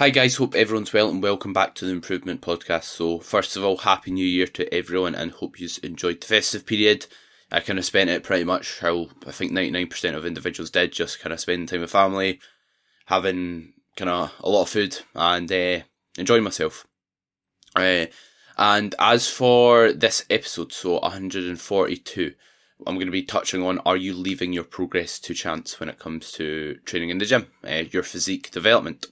Hi guys, hope everyone's well and welcome back to the Improvement Podcast. So, first of all, Happy New Year to everyone and hope you've enjoyed the festive period. I kind of spent it pretty much how I think 99% of individuals did, just kind of spending time with family, having kind of a lot of food and uh, enjoying myself. Uh, and as for this episode, so 142, I'm going to be touching on are you leaving your progress to chance when it comes to training in the gym, uh, your physique development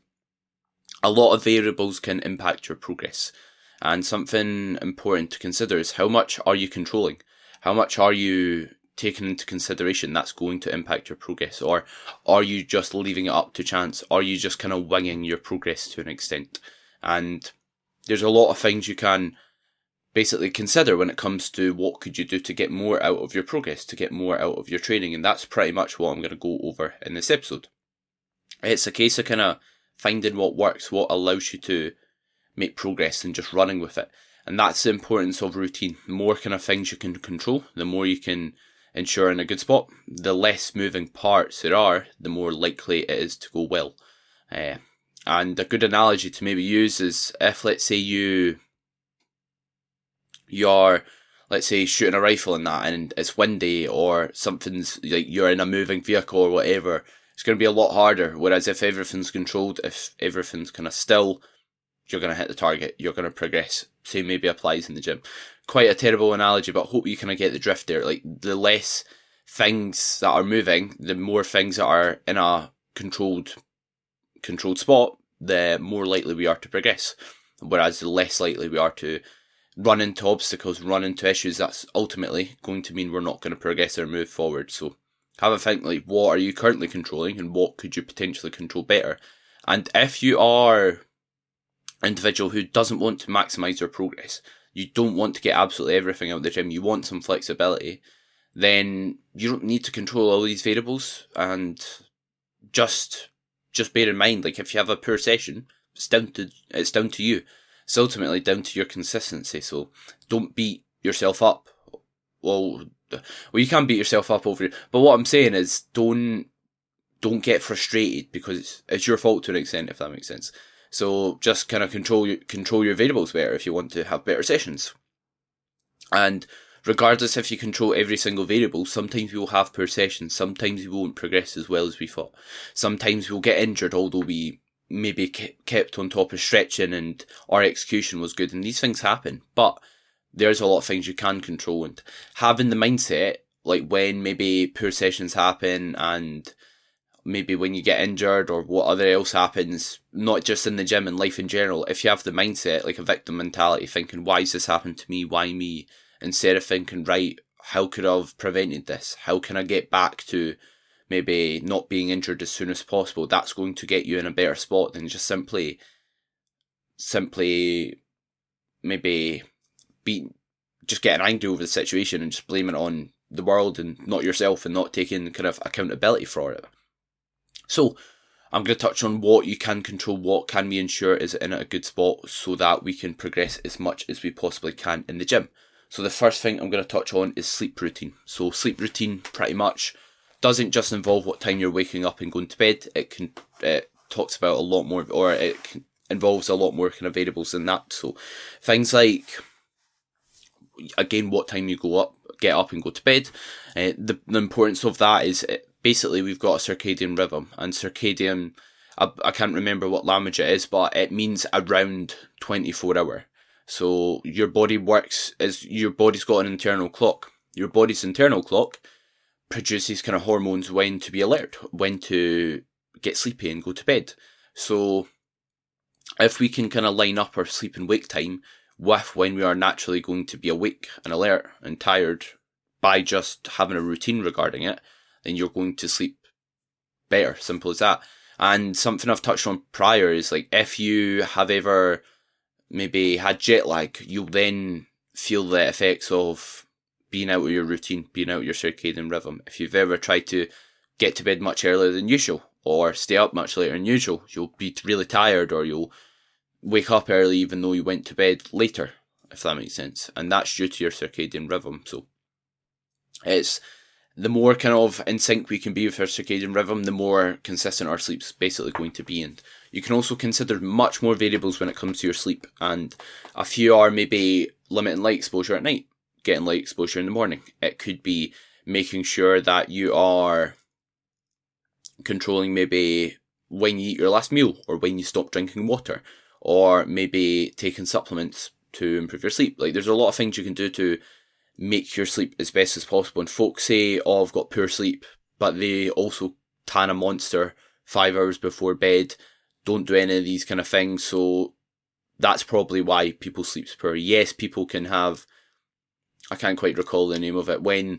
a lot of variables can impact your progress. And something important to consider is how much are you controlling? How much are you taking into consideration that's going to impact your progress? Or are you just leaving it up to chance? Are you just kind of winging your progress to an extent? And there's a lot of things you can basically consider when it comes to what could you do to get more out of your progress, to get more out of your training. And that's pretty much what I'm going to go over in this episode. It's a case of kind of finding what works, what allows you to make progress and just running with it. And that's the importance of routine. The more kind of things you can control, the more you can ensure in a good spot. The less moving parts there are, the more likely it is to go well. Uh, and a good analogy to maybe use is if let's say you you're let's say shooting a rifle in that and it's windy or something's like you're in a moving vehicle or whatever it's going to be a lot harder. Whereas if everything's controlled, if everything's kind of still, you're going to hit the target. You're going to progress. Same maybe applies in the gym. Quite a terrible analogy, but hope you kind of get the drift there. Like the less things that are moving, the more things that are in a controlled controlled spot, the more likely we are to progress. Whereas the less likely we are to run into obstacles, run into issues, that's ultimately going to mean we're not going to progress or move forward. So have a think like what are you currently controlling and what could you potentially control better. And if you are an individual who doesn't want to maximize your progress, you don't want to get absolutely everything out of the gym, you want some flexibility, then you don't need to control all these variables and just just bear in mind like if you have a poor session, it's down to it's down to you. It's ultimately down to your consistency. So don't beat yourself up. Well, well, you can beat yourself up over it. But what I'm saying is, don't don't get frustrated because it's your fault to an extent, if that makes sense. So just kind of control your control your variables better if you want to have better sessions. And regardless if you control every single variable, sometimes we will have poor sessions. Sometimes we won't progress as well as we thought. Sometimes we'll get injured, although we maybe kept on top of stretching and our execution was good. And these things happen, but there's a lot of things you can control and having the mindset like when maybe poor sessions happen and maybe when you get injured or what other else happens, not just in the gym and life in general, if you have the mindset, like a victim mentality, thinking, why has this happened to me? Why me? Instead of thinking, right, how could I have prevented this? How can I get back to maybe not being injured as soon as possible? That's going to get you in a better spot than just simply, simply maybe be just getting angry over the situation and just blaming it on the world and not yourself and not taking kind of accountability for it. So I'm going to touch on what you can control, what can we ensure is in a good spot so that we can progress as much as we possibly can in the gym. So the first thing I'm going to touch on is sleep routine. So sleep routine pretty much doesn't just involve what time you're waking up and going to bed. It can it talks about a lot more, or it involves a lot more kind of variables than that. So things like again what time you go up, get up and go to bed. Uh, the, the importance of that is uh, basically we've got a circadian rhythm and circadian. I, I can't remember what language it is, but it means around twenty four hour. So your body works as your body's got an internal clock. Your body's internal clock produces kind of hormones when to be alert, when to get sleepy and go to bed. So if we can kind of line up our sleep and wake time with when we are naturally going to be awake and alert and tired by just having a routine regarding it, then you're going to sleep better. Simple as that. And something I've touched on prior is like if you have ever maybe had jet lag, you'll then feel the effects of being out of your routine, being out of your circadian rhythm. If you've ever tried to get to bed much earlier than usual or stay up much later than usual, you'll be really tired or you'll wake up early even though you went to bed later, if that makes sense. And that's due to your circadian rhythm. So it's the more kind of in sync we can be with our circadian rhythm, the more consistent our sleep's basically going to be. And you can also consider much more variables when it comes to your sleep. And a few are maybe limiting light exposure at night, getting light exposure in the morning. It could be making sure that you are controlling maybe when you eat your last meal or when you stop drinking water or maybe taking supplements to improve your sleep. Like there's a lot of things you can do to make your sleep as best as possible. And folks say, oh, I've got poor sleep, but they also tan a monster five hours before bed, don't do any of these kind of things. So that's probably why people sleep poor. Yes, people can have, I can't quite recall the name of it, when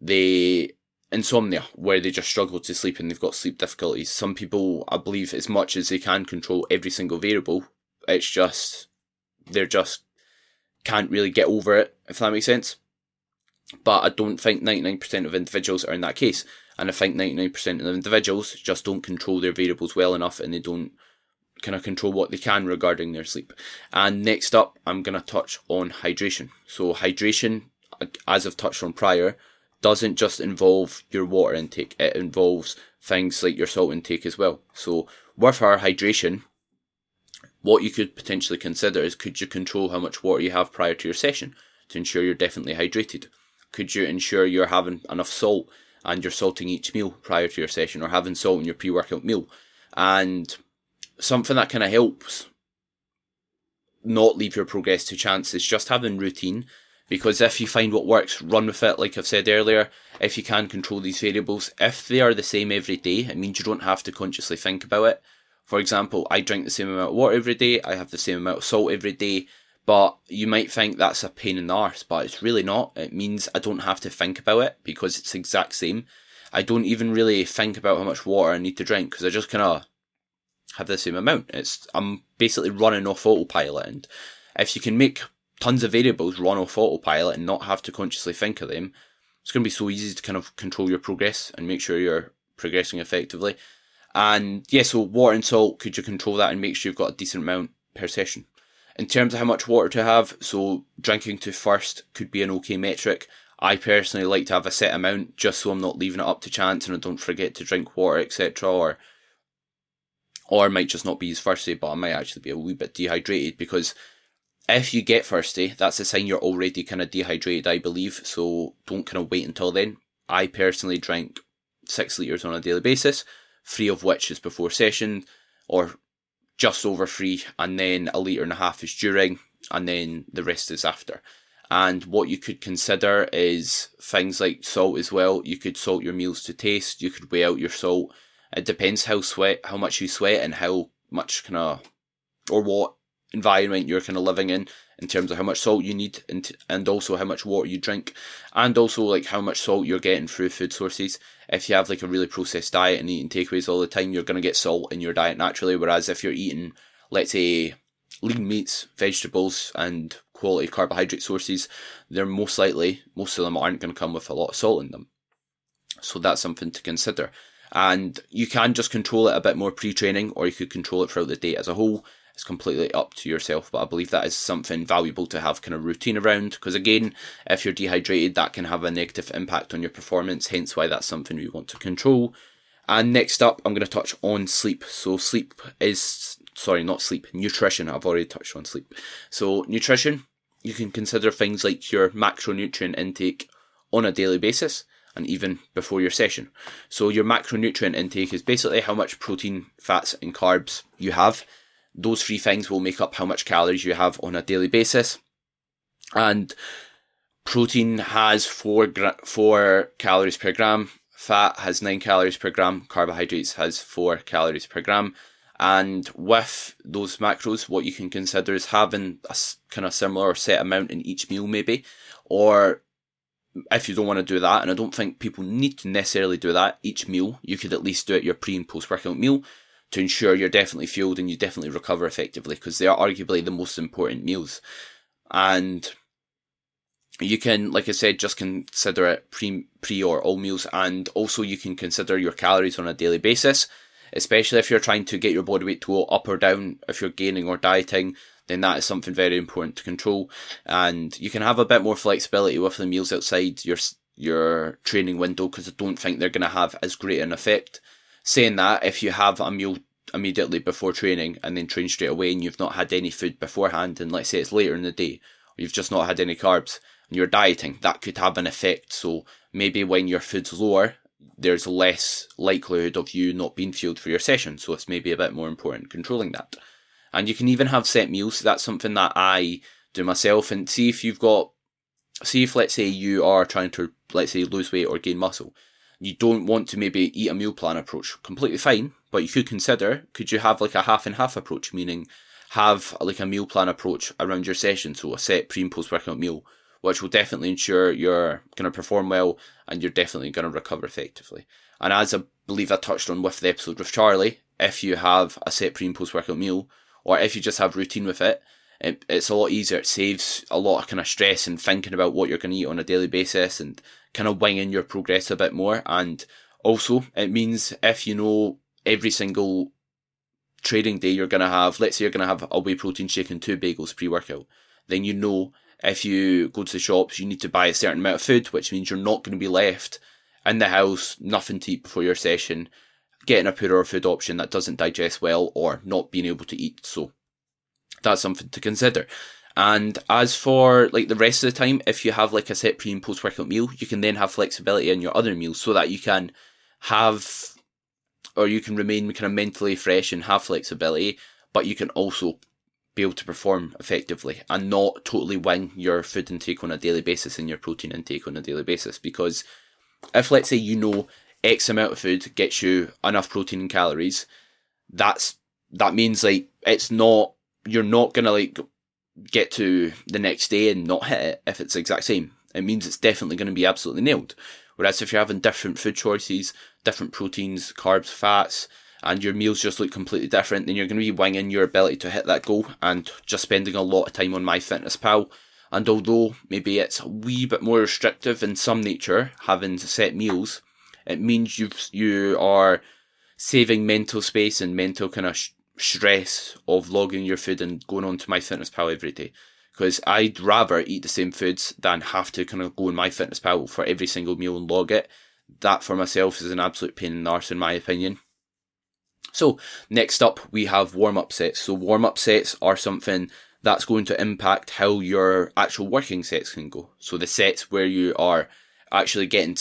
they insomnia where they just struggle to sleep and they've got sleep difficulties. Some people, I believe, as much as they can control every single variable, it's just they're just can't really get over it, if that makes sense. But I don't think 99% of individuals are in that case. And I think 99% of individuals just don't control their variables well enough and they don't kind of control what they can regarding their sleep. And next up, I'm going to touch on hydration. So, hydration, as I've touched on prior, doesn't just involve your water intake, it involves things like your salt intake as well. So, with our hydration, what you could potentially consider is could you control how much water you have prior to your session to ensure you're definitely hydrated? Could you ensure you're having enough salt and you're salting each meal prior to your session or having salt in your pre workout meal? And something that kind of helps not leave your progress to chance is just having routine because if you find what works, run with it. Like I've said earlier, if you can control these variables, if they are the same every day, it means you don't have to consciously think about it. For example, I drink the same amount of water every day, I have the same amount of salt every day, but you might think that's a pain in the arse, but it's really not. It means I don't have to think about it because it's exact same. I don't even really think about how much water I need to drink because I just kind of have the same amount. It's I'm basically running off autopilot, and if you can make tons of variables run off autopilot and not have to consciously think of them, it's going to be so easy to kind of control your progress and make sure you're progressing effectively. And yeah, so water and salt, could you control that and make sure you've got a decent amount per session? In terms of how much water to have, so drinking to first could be an okay metric. I personally like to have a set amount just so I'm not leaving it up to chance and I don't forget to drink water, etc. Or or I might just not be as thirsty, but I might actually be a wee bit dehydrated because if you get thirsty, that's a sign you're already kind of dehydrated, I believe. So don't kind of wait until then. I personally drink six litres on a daily basis, three of which is before session, or just over three, and then a litre and a half is during, and then the rest is after. And what you could consider is things like salt as well. You could salt your meals to taste. You could weigh out your salt. It depends how sweat, how much you sweat, and how much kind of, or what environment you're kind of living in in terms of how much salt you need and, and also how much water you drink and also like how much salt you're getting through food sources. If you have like a really processed diet and eating takeaways all the time you're going to get salt in your diet naturally whereas if you're eating let's say lean meats vegetables and quality carbohydrate sources they're most likely most of them aren't going to come with a lot of salt in them. So that's something to consider. And you can just control it a bit more pre-training or you could control it throughout the day as a whole it's completely up to yourself, but I believe that is something valuable to have kind of routine around because again, if you're dehydrated, that can have a negative impact on your performance, hence why that's something we want to control. And next up, I'm going to touch on sleep. So, sleep is, sorry, not sleep, nutrition. I've already touched on sleep. So, nutrition, you can consider things like your macronutrient intake on a daily basis and even before your session. So, your macronutrient intake is basically how much protein, fats, and carbs you have those three things will make up how much calories you have on a daily basis. And protein has four gra- four calories per gram. Fat has nine calories per gram. Carbohydrates has four calories per gram. And with those macros, what you can consider is having a kind of similar set amount in each meal, maybe, or if you don't want to do that, and I don't think people need to necessarily do that each meal, you could at least do it your pre and post workout meal to ensure you're definitely fueled and you definitely recover effectively because they are arguably the most important meals. And you can, like I said, just consider it pre, pre or all meals, and also you can consider your calories on a daily basis, especially if you're trying to get your body weight to go up or down. If you're gaining or dieting, then that is something very important to control. And you can have a bit more flexibility with the meals outside your your training window because I don't think they're going to have as great an effect. Saying that, if you have a meal immediately before training and then train straight away and you've not had any food beforehand, and let's say it's later in the day, or you've just not had any carbs and you're dieting, that could have an effect. So maybe when your food's lower, there's less likelihood of you not being fueled for your session. So it's maybe a bit more important controlling that. And you can even have set meals. That's something that I do myself. And see if you've got, see if let's say you are trying to, let's say, lose weight or gain muscle. You don't want to maybe eat a meal plan approach. Completely fine. But you could consider, could you have like a half and half approach, meaning have like a meal plan approach around your session. So a set pre and post workout meal, which will definitely ensure you're going to perform well and you're definitely going to recover effectively. And as I believe I touched on with the episode with Charlie, if you have a set pre and post workout meal, or if you just have routine with it, it, it's a lot easier. It saves a lot of kind of stress and thinking about what you're going to eat on a daily basis and kind of winging your progress a bit more. And also, it means if you know every single trading day you're going to have, let's say you're going to have a whey protein shake and two bagels pre workout, then you know if you go to the shops, you need to buy a certain amount of food, which means you're not going to be left in the house, nothing to eat before your session, getting a poorer food option that doesn't digest well, or not being able to eat. So that's something to consider. And as for like the rest of the time, if you have like a set pre and post workout meal, you can then have flexibility in your other meals so that you can have or you can remain kind of mentally fresh and have flexibility, but you can also be able to perform effectively and not totally wing your food intake on a daily basis and your protein intake on a daily basis. Because if let's say you know X amount of food gets you enough protein and calories, that's that means like it's not you're not gonna like get to the next day and not hit it if it's the exact same. It means it's definitely going to be absolutely nailed. Whereas if you're having different food choices, different proteins, carbs, fats, and your meals just look completely different, then you're going to be winging your ability to hit that goal and just spending a lot of time on MyFitnessPal. And although maybe it's a wee bit more restrictive in some nature, having set meals, it means you you are saving mental space and mental kind of stress of logging your food and going on to MyFitnessPal every day. Because I'd rather eat the same foods than have to kind of go on MyFitnessPal for every single meal and log it. That for myself is an absolute pain in the arse, in my opinion. So, next up, we have warm up sets. So, warm up sets are something that's going to impact how your actual working sets can go. So, the sets where you are actually getting,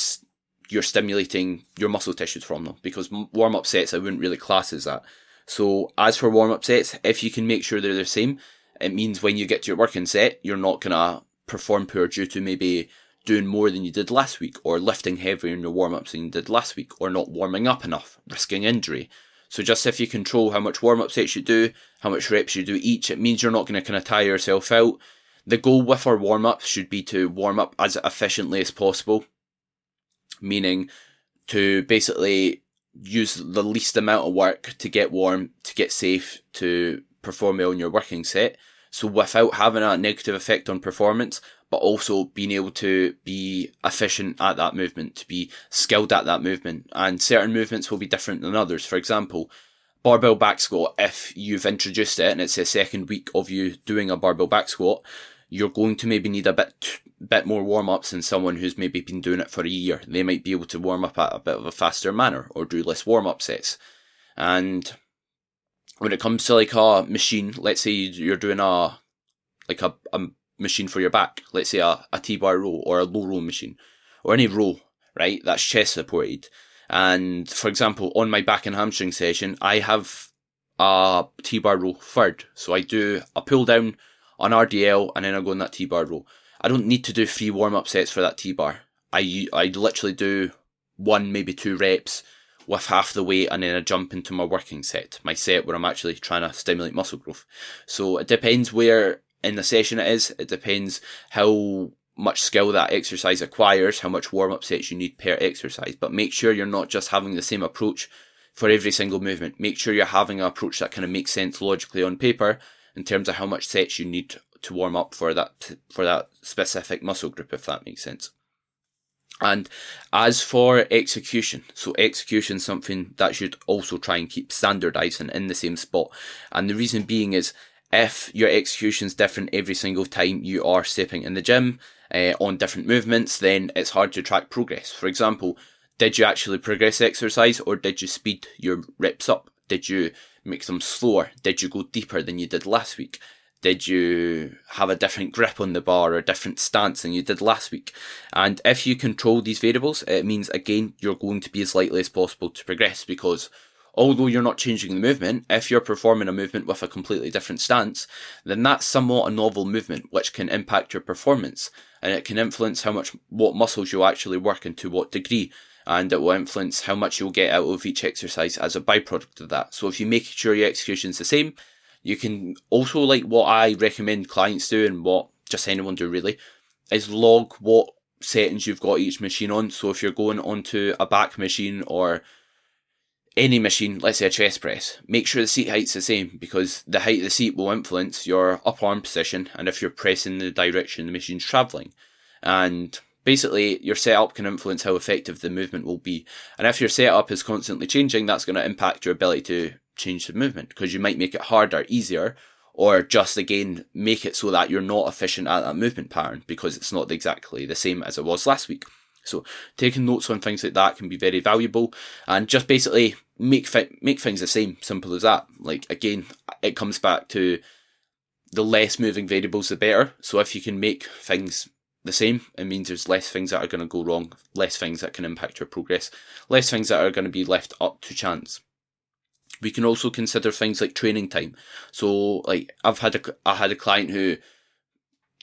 you're stimulating your muscle tissues from them. Because warm up sets, I wouldn't really class as that. So, as for warm up sets, if you can make sure they're the same, it means when you get to your working set, you're not to perform poor due to maybe doing more than you did last week, or lifting heavier in your warm ups than you did last week, or not warming up enough, risking injury. So just if you control how much warm up sets you do, how much reps you do each, it means you're not going to kind of tire yourself out. The goal with our warm ups should be to warm up as efficiently as possible, meaning to basically use the least amount of work to get warm, to get safe, to perform well in your working set. So without having a negative effect on performance, but also being able to be efficient at that movement, to be skilled at that movement. And certain movements will be different than others. For example, barbell back squat, if you've introduced it and it's the second week of you doing a barbell back squat, you're going to maybe need a bit bit more warm ups than someone who's maybe been doing it for a year. They might be able to warm up at a bit of a faster manner or do less warm up sets. And when it comes to like a machine, let's say you're doing a like a, a machine for your back, let's say a, a T-bar row or a low row machine or any row, right? That's chest supported. And for example, on my back and hamstring session, I have a T-bar row third. So I do a pull down on RDL and then I go on that T-bar row. I don't need to do three warm up sets for that T-bar. I, I literally do one, maybe two reps with half the weight and then I jump into my working set, my set where I'm actually trying to stimulate muscle growth. So it depends where in the session it is. It depends how much skill that exercise acquires, how much warm up sets you need per exercise. But make sure you're not just having the same approach for every single movement. Make sure you're having an approach that kind of makes sense logically on paper in terms of how much sets you need to warm up for that for that specific muscle group, if that makes sense. And as for execution, so execution something that should also try and keep standardizing in the same spot. And the reason being is if your execution is different every single time you are stepping in the gym uh, on different movements, then it's hard to track progress. For example, did you actually progress exercise or did you speed your reps up? Did you make them slower? Did you go deeper than you did last week? Did you have a different grip on the bar or a different stance than you did last week? And if you control these variables, it means again you're going to be as likely as possible to progress because although you're not changing the movement, if you're performing a movement with a completely different stance, then that's somewhat a novel movement which can impact your performance and it can influence how much what muscles you'll actually work and to what degree and it will influence how much you'll get out of each exercise as a byproduct of that. So if you make sure your execution's the same, you can also like what I recommend clients do and what just anyone do really is log what settings you've got each machine on. So if you're going onto a back machine or any machine, let's say a chest press, make sure the seat height's the same because the height of the seat will influence your up arm position and if you're pressing the direction the machine's travelling. And basically your setup can influence how effective the movement will be. And if your setup is constantly changing, that's going to impact your ability to change the movement because you might make it harder, easier, or just again make it so that you're not efficient at that movement pattern because it's not exactly the same as it was last week. So taking notes on things like that can be very valuable, and just basically make fi- make things the same. Simple as that. Like again, it comes back to the less moving variables, the better. So if you can make things the same. It means there's less things that are going to go wrong, less things that can impact your progress, less things that are going to be left up to chance. We can also consider things like training time. So, like I've had a I had a client who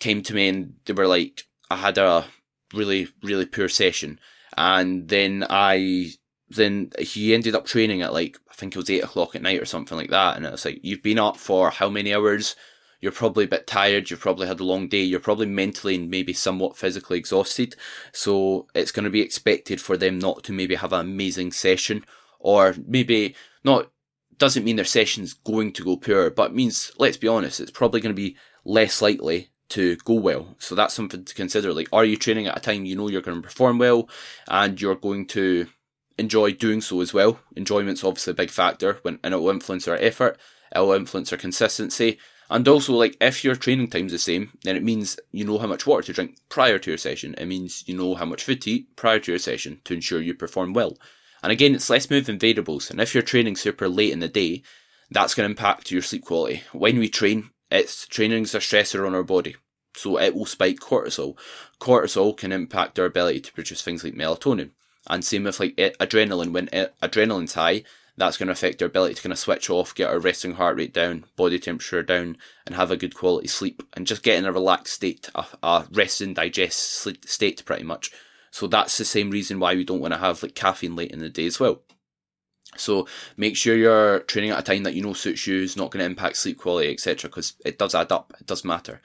came to me and they were like, I had a really really poor session, and then I then he ended up training at like I think it was eight o'clock at night or something like that, and it's like you've been up for how many hours? you're probably a bit tired, you've probably had a long day, you're probably mentally and maybe somewhat physically exhausted. So it's going to be expected for them not to maybe have an amazing session or maybe not doesn't mean their session's going to go poor, but it means let's be honest, it's probably going to be less likely to go well. So that's something to consider. Like, are you training at a time you know you're going to perform well and you're going to enjoy doing so as well? Enjoyment's obviously a big factor when and it will influence our effort, it will influence our consistency, and also, like, if your training time's the same, then it means you know how much water to drink prior to your session. It means you know how much food to eat prior to your session to ensure you perform well. And again, it's less moving variables. And if you're training super late in the day, that's going to impact your sleep quality. When we train, it's training's a stressor on our body. So it will spike cortisol. Cortisol can impact our ability to produce things like melatonin. And same with like adrenaline. When adrenaline's high, that's going to affect our ability to kind of switch off, get our resting heart rate down, body temperature down, and have a good quality sleep, and just get in a relaxed state, a, a rest and digest state pretty much. So that's the same reason why we don't want to have like caffeine late in the day as well. So make sure you're training at a time that you know suits you, is not going to impact sleep quality, etc. Because it does add up. It does matter.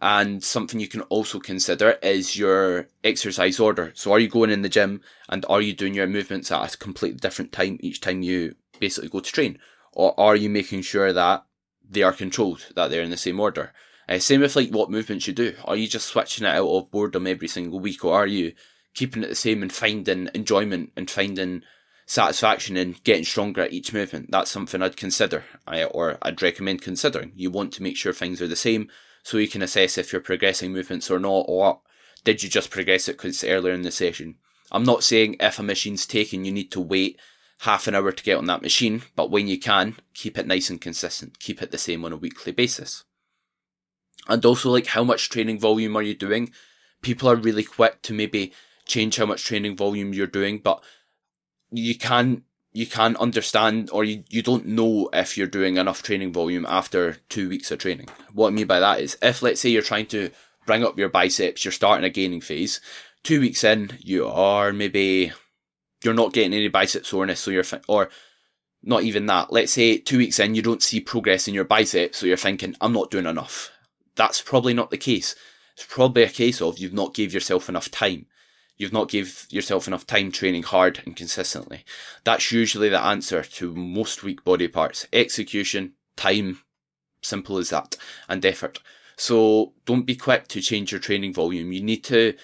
And something you can also consider is your exercise order. So are you going in the gym and are you doing your movements at a completely different time each time you basically go to train? Or are you making sure that they are controlled, that they're in the same order? Uh, same with like what movements you do. Are you just switching it out of boredom every single week or are you keeping it the same and finding enjoyment and finding satisfaction in getting stronger at each movement? That's something I'd consider or I'd recommend considering. You want to make sure things are the same so you can assess if you're progressing movements or not, or did you just progress it because it's earlier in the session. I'm not saying if a machine's taken, you need to wait half an hour to get on that machine, but when you can, keep it nice and consistent. Keep it the same on a weekly basis. And also, like, how much training volume are you doing? People are really quick to maybe change how much training volume you're doing, but you can you can understand or you, you don't know if you're doing enough training volume after two weeks of training. What I mean by that is if let's say you're trying to bring up your biceps, you're starting a gaining phase, two weeks in, you are maybe you're not getting any bicep soreness, so you're or not even that. Let's say two weeks in, you don't see progress in your biceps, so you're thinking, I'm not doing enough. That's probably not the case. It's probably a case of you've not gave yourself enough time you've not give yourself enough time training hard and consistently. That's usually the answer to most weak body parts. Execution, time, simple as that, and effort. So don't be quick to change your training volume. You need to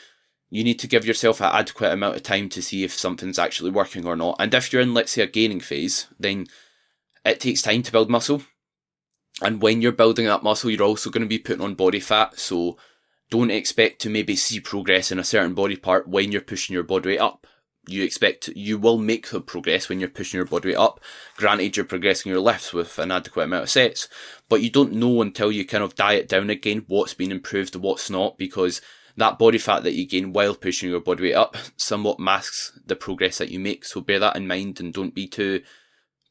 you need to give yourself an adequate amount of time to see if something's actually working or not. And if you're in, let's say, a gaining phase, then it takes time to build muscle. And when you're building that muscle, you're also going to be putting on body fat. So don't expect to maybe see progress in a certain body part when you're pushing your body weight up. You expect you will make the progress when you're pushing your body weight up. Granted, you're progressing your lifts with an adequate amount of sets, but you don't know until you kind of diet down again what's been improved what's not because that body fat that you gain while pushing your body weight up somewhat masks the progress that you make. So bear that in mind and don't be too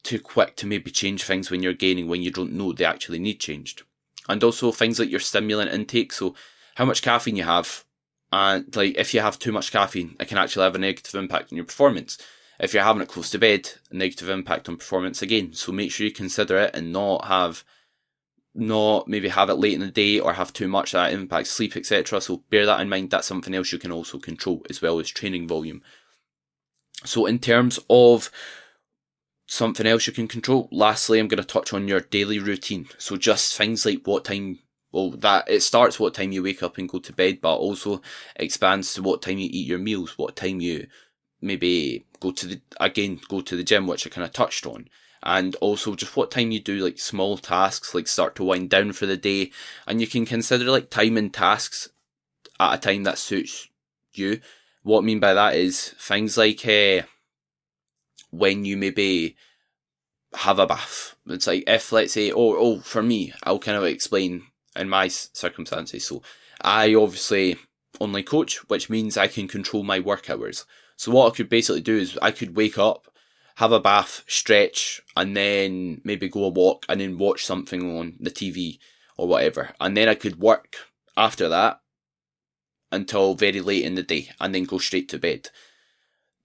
too quick to maybe change things when you're gaining when you don't know they actually need changed. And also things like your stimulant intake, so how much caffeine you have. And like if you have too much caffeine, it can actually have a negative impact on your performance. If you're having it close to bed, negative impact on performance again. So make sure you consider it and not have not maybe have it late in the day or have too much that impacts sleep, etc. So bear that in mind. That's something else you can also control as well as training volume. So in terms of something else you can control, lastly, I'm going to touch on your daily routine. So just things like what time. Well, that it starts what time you wake up and go to bed, but also expands to what time you eat your meals, what time you maybe go to the again go to the gym, which I kind of touched on and also just what time you do like small tasks, like start to wind down for the day, and you can consider like timing tasks at a time that suits you. What I mean by that is things like uh, when you maybe have a bath. It's like if let's say, oh, oh, for me, I'll kind of explain in my circumstances. So I obviously only coach, which means I can control my work hours. So what I could basically do is I could wake up have a bath, stretch, and then maybe go a walk and then watch something on the TV or whatever. And then I could work after that until very late in the day and then go straight to bed.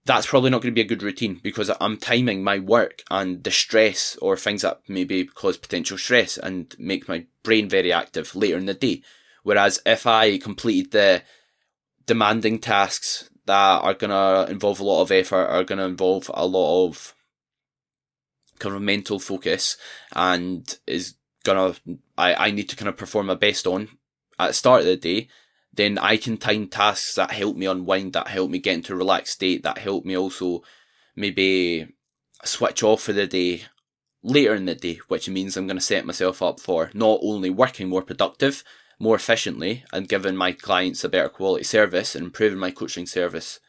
That's probably not going to be a good routine because I'm timing my work and the stress or things that maybe cause potential stress and make my brain very active later in the day. Whereas if I completed the demanding tasks that are going to involve a lot of effort, are going to involve a lot of kind of mental focus, and is going to, I, I need to kind of perform my best on at the start of the day, then I can time tasks that help me unwind, that help me get into a relaxed state, that help me also maybe switch off for the day later in the day, which means I'm going to set myself up for not only working more productive, more efficiently and giving my clients a better quality service and improving my coaching service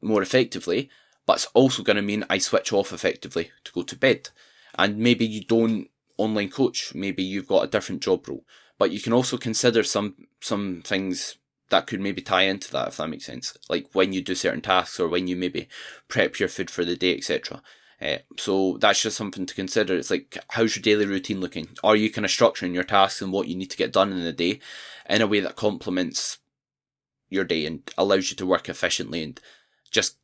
more effectively, but it's also going to mean I switch off effectively to go to bed. And maybe you don't online coach, maybe you've got a different job role, but you can also consider some some things that could maybe tie into that if that makes sense. Like when you do certain tasks or when you maybe prep your food for the day, etc. Uh, so that's just something to consider. It's like, how's your daily routine looking? Are you kind of structuring your tasks and what you need to get done in the day in a way that complements your day and allows you to work efficiently and just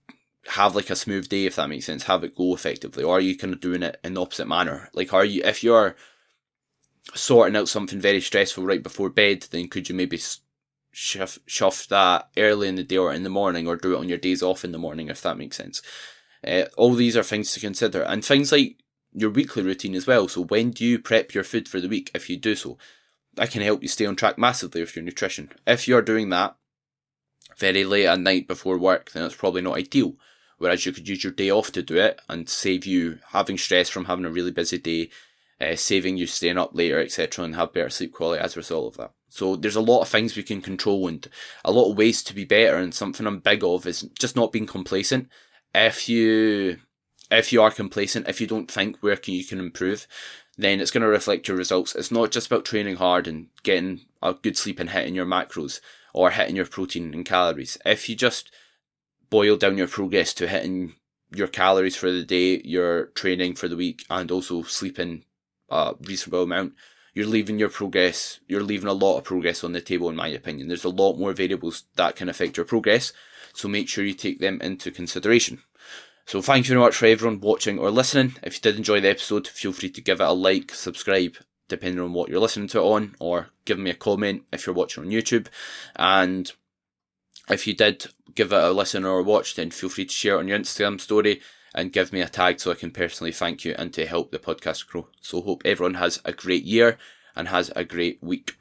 have like a smooth day, if that makes sense, have it go effectively? Or are you kind of doing it in the opposite manner? Like, are you, if you're sorting out something very stressful right before bed, then could you maybe shift, shift that early in the day or in the morning or do it on your days off in the morning, if that makes sense? Uh, all these are things to consider, and things like your weekly routine as well. So when do you prep your food for the week? If you do so, that can help you stay on track massively with your nutrition. If you're doing that very late at night before work, then it's probably not ideal. Whereas you could use your day off to do it and save you having stress from having a really busy day, uh, saving you staying up later, etc., and have better sleep quality as a result of that. So there's a lot of things we can control and a lot of ways to be better. And something I'm big of is just not being complacent if you if you are complacent, if you don't think where can you can improve, then it's going to reflect your results. It's not just about training hard and getting a good sleep and hitting your macros or hitting your protein and calories. If you just boil down your progress to hitting your calories for the day, your training for the week, and also sleeping a reasonable amount, you're leaving your progress, you're leaving a lot of progress on the table, in my opinion. There's a lot more variables that can affect your progress, so make sure you take them into consideration. So thank you very much for everyone watching or listening. If you did enjoy the episode, feel free to give it a like, subscribe, depending on what you're listening to it on, or give me a comment if you're watching on YouTube. And if you did give it a listen or a watch, then feel free to share it on your Instagram story and give me a tag so I can personally thank you and to help the podcast grow. So hope everyone has a great year and has a great week.